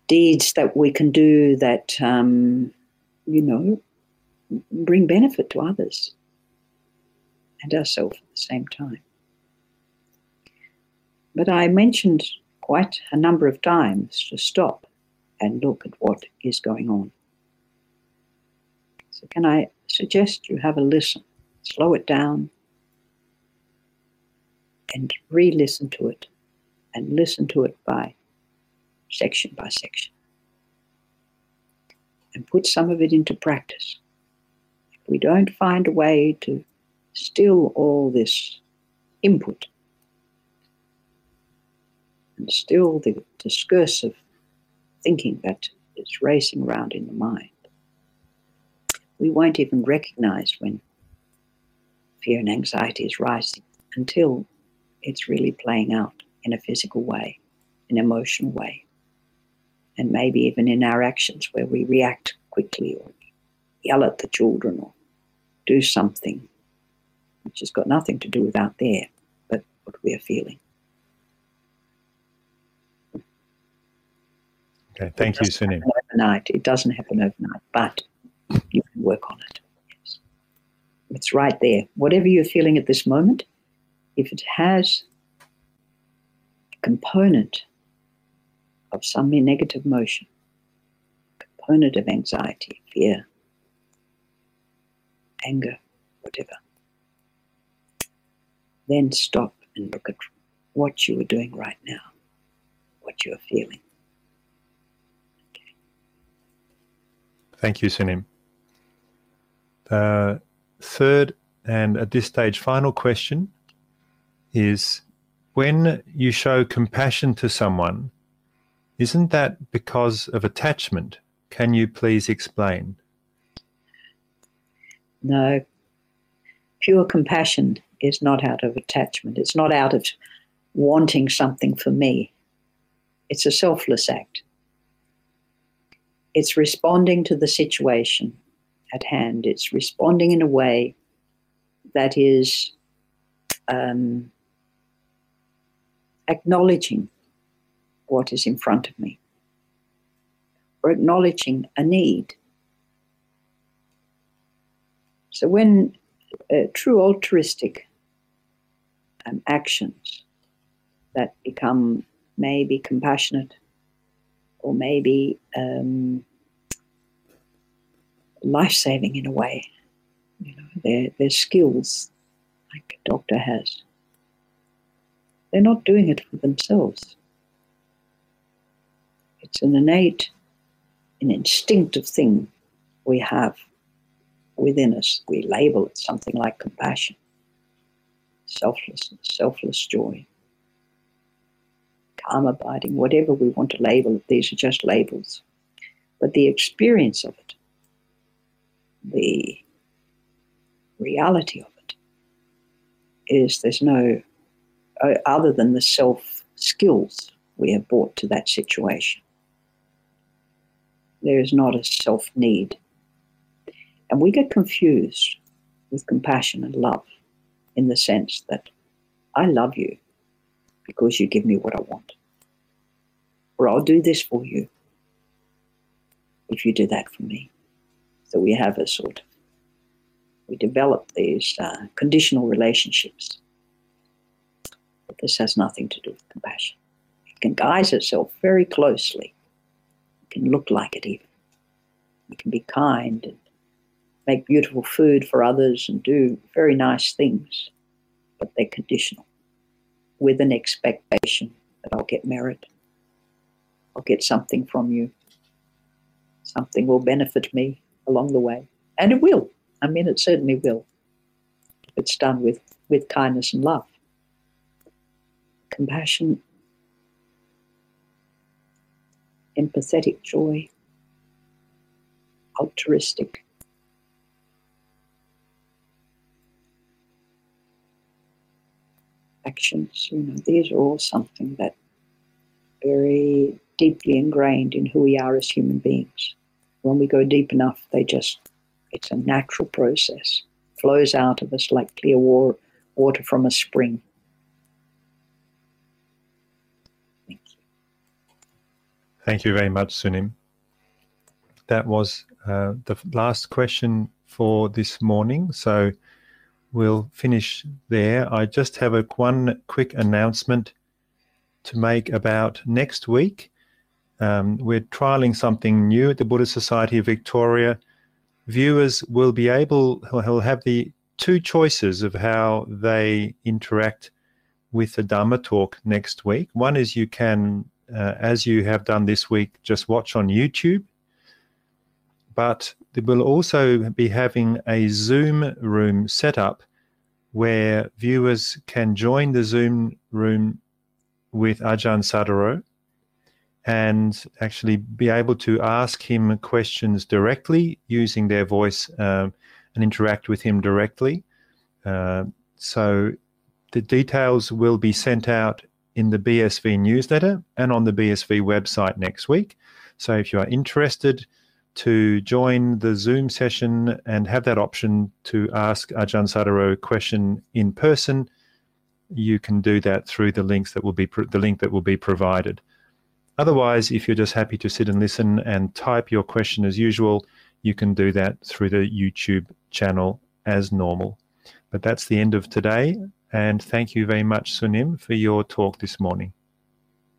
deeds that we can do that, um, you know, bring benefit to others and ourselves at the same time. But I mentioned quite a number of times to stop and look at what is going on. So, can I suggest you have a listen, slow it down, and re listen to it, and listen to it by section by section, and put some of it into practice. If we don't find a way to still all this input and still the discursive thinking that is racing around in the mind. We won't even recognize when fear and anxiety is rising until it's really playing out in a physical way, an emotional way, and maybe even in our actions where we react quickly or yell at the children or do something which has got nothing to do with out there, but what we are feeling. Okay, thank you, Sunim. Overnight, it doesn't happen overnight, but you can work on it. Yes. It's right there. Whatever you're feeling at this moment, if it has a component of some negative emotion, component of anxiety, fear, anger, whatever, then stop and look at what you are doing right now, what you are feeling. Thank you, Sunim. The third and at this stage final question is when you show compassion to someone, isn't that because of attachment? Can you please explain? No. Pure compassion is not out of attachment. It's not out of wanting something for me. It's a selfless act. It's responding to the situation at hand. It's responding in a way that is um, acknowledging what is in front of me or acknowledging a need. So when uh, true altruistic um, actions that become maybe compassionate or maybe um, life saving in a way. You know, their, their skills, like a doctor has. They're not doing it for themselves. It's an innate, an instinctive thing we have within us. We label it something like compassion selflessness, selfless joy, calm abiding, whatever we want to label it, these are just labels. But the experience of it, the reality of it, is there's no, other than the self skills we have brought to that situation, there is not a self need. And we get confused with compassion and love in the sense that I love you because you give me what I want. Or I'll do this for you if you do that for me. So we have a sort of, we develop these uh, conditional relationships But This has nothing to do with compassion. It can guise itself very closely. It can look like it even. It can be kind and make beautiful food for others and do very nice things, but they're conditional with an expectation that I'll get merit. I'll get something from you. Something will benefit me along the way. And it will. I mean, it certainly will. It's done with, with kindness and love. Compassion, empathetic joy, altruistic. Actions, you know, these are all something that very deeply ingrained in who we are as human beings. When we go deep enough, they just, it's a natural process, flows out of us like clear war, water from a spring. Thank you. Thank you very much, Sunim. That was uh, the last question for this morning. So we'll finish there. I just have a one quick announcement to make about next week. Um, we're trialing something new at the Buddhist Society of Victoria. Viewers will be able, will have the two choices of how they interact with the Dharma talk next week. One is you can, uh, as you have done this week, just watch on YouTube. But we'll also be having a Zoom room set up where viewers can join the Zoom room with Ajahn Sadaro and actually be able to ask him questions directly using their voice um, and interact with him directly. Uh, so the details will be sent out in the BSV newsletter and on the BSV website next week. So if you are interested to join the Zoom session and have that option to ask Ajahn Sadaro a question in person, you can do that through the links that will be the link that will be provided. Otherwise, if you're just happy to sit and listen and type your question as usual, you can do that through the YouTube channel as normal. But that's the end of today. And thank you very much, Sunim, for your talk this morning.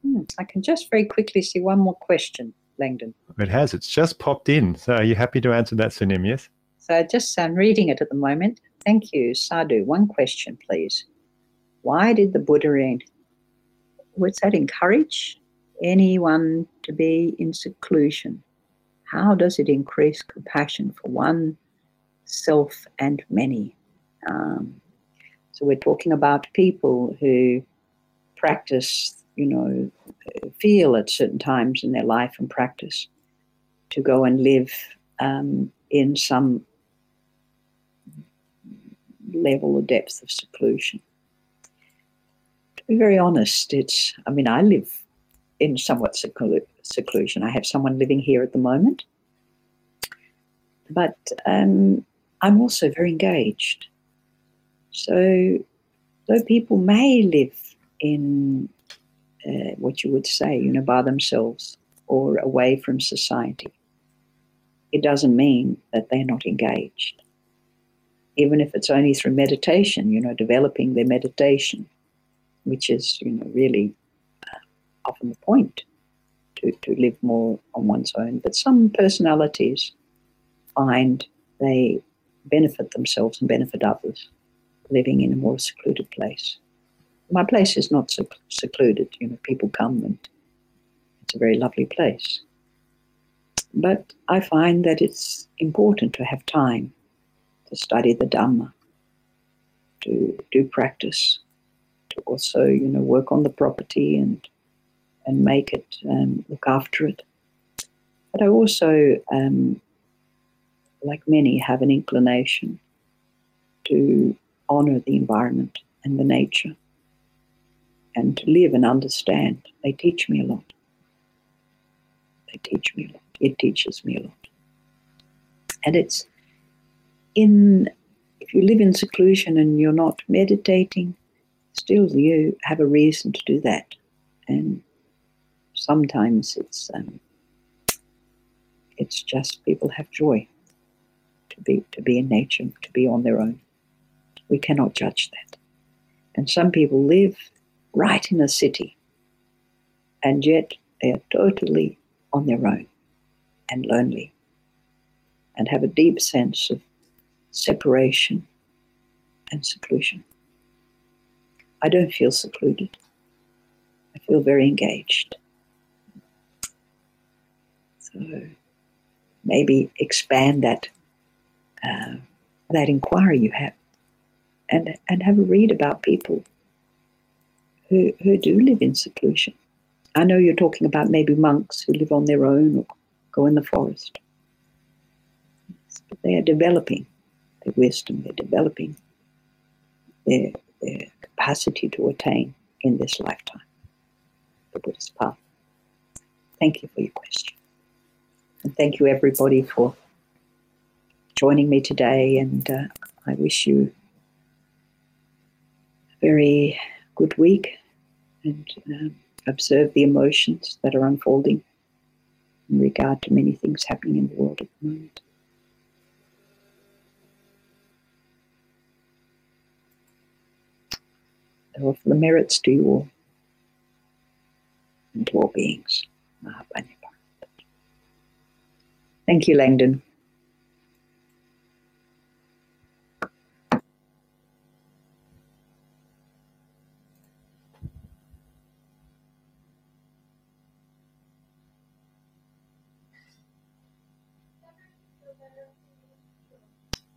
Hmm, I can just very quickly see one more question, Langdon. It has. It's just popped in. So are you happy to answer that, Sunim? Yes? So just I'm reading it at the moment. Thank you, Sadhu. One question, please. Why did the Buddha, what's that, encourage anyone to be in seclusion? How does it increase compassion for one, self, and many? Um, so we're talking about people who practice, you know, feel at certain times in their life and practice to go and live um, in some level or depth of seclusion to be very honest, it's, I mean, I live in somewhat seclu- seclusion. I have someone living here at the moment. But um, I'm also very engaged. So, though people may live in uh, what you would say, you know, by themselves or away from society, it doesn't mean that they're not engaged. Even if it's only through meditation, you know, developing their meditation which is, you know, really uh, often the point to, to live more on one's own. But some personalities find they benefit themselves and benefit others living in a more secluded place. My place is not secluded, you know, people come and it's a very lovely place. But I find that it's important to have time to study the Dhamma, to do practice, to also, you know, work on the property and and make it um, look after it. But I also, um, like many, have an inclination to honor the environment and the nature and to live and understand. They teach me a lot. They teach me a lot. It teaches me a lot. And it's in, if you live in seclusion and you're not meditating, still you have a reason to do that. And sometimes it's um, it's just people have joy to be to be in nature, to be on their own. We cannot judge that. And some people live right in a city, and yet they are totally on their own and lonely and have a deep sense of separation and seclusion. I don't feel secluded. I feel very engaged. So maybe expand that uh, that inquiry you have, and and have a read about people who who do live in seclusion. I know you're talking about maybe monks who live on their own or go in the forest, but they are developing their wisdom. They're developing their their capacity to attain in this lifetime the Buddhist path. Thank you for your question. And thank you, everybody, for joining me today. And uh, I wish you a very good week and uh, observe the emotions that are unfolding in regard to many things happening in the world at the moment. They offer the merits to you all and to all beings. Thank you, Langdon.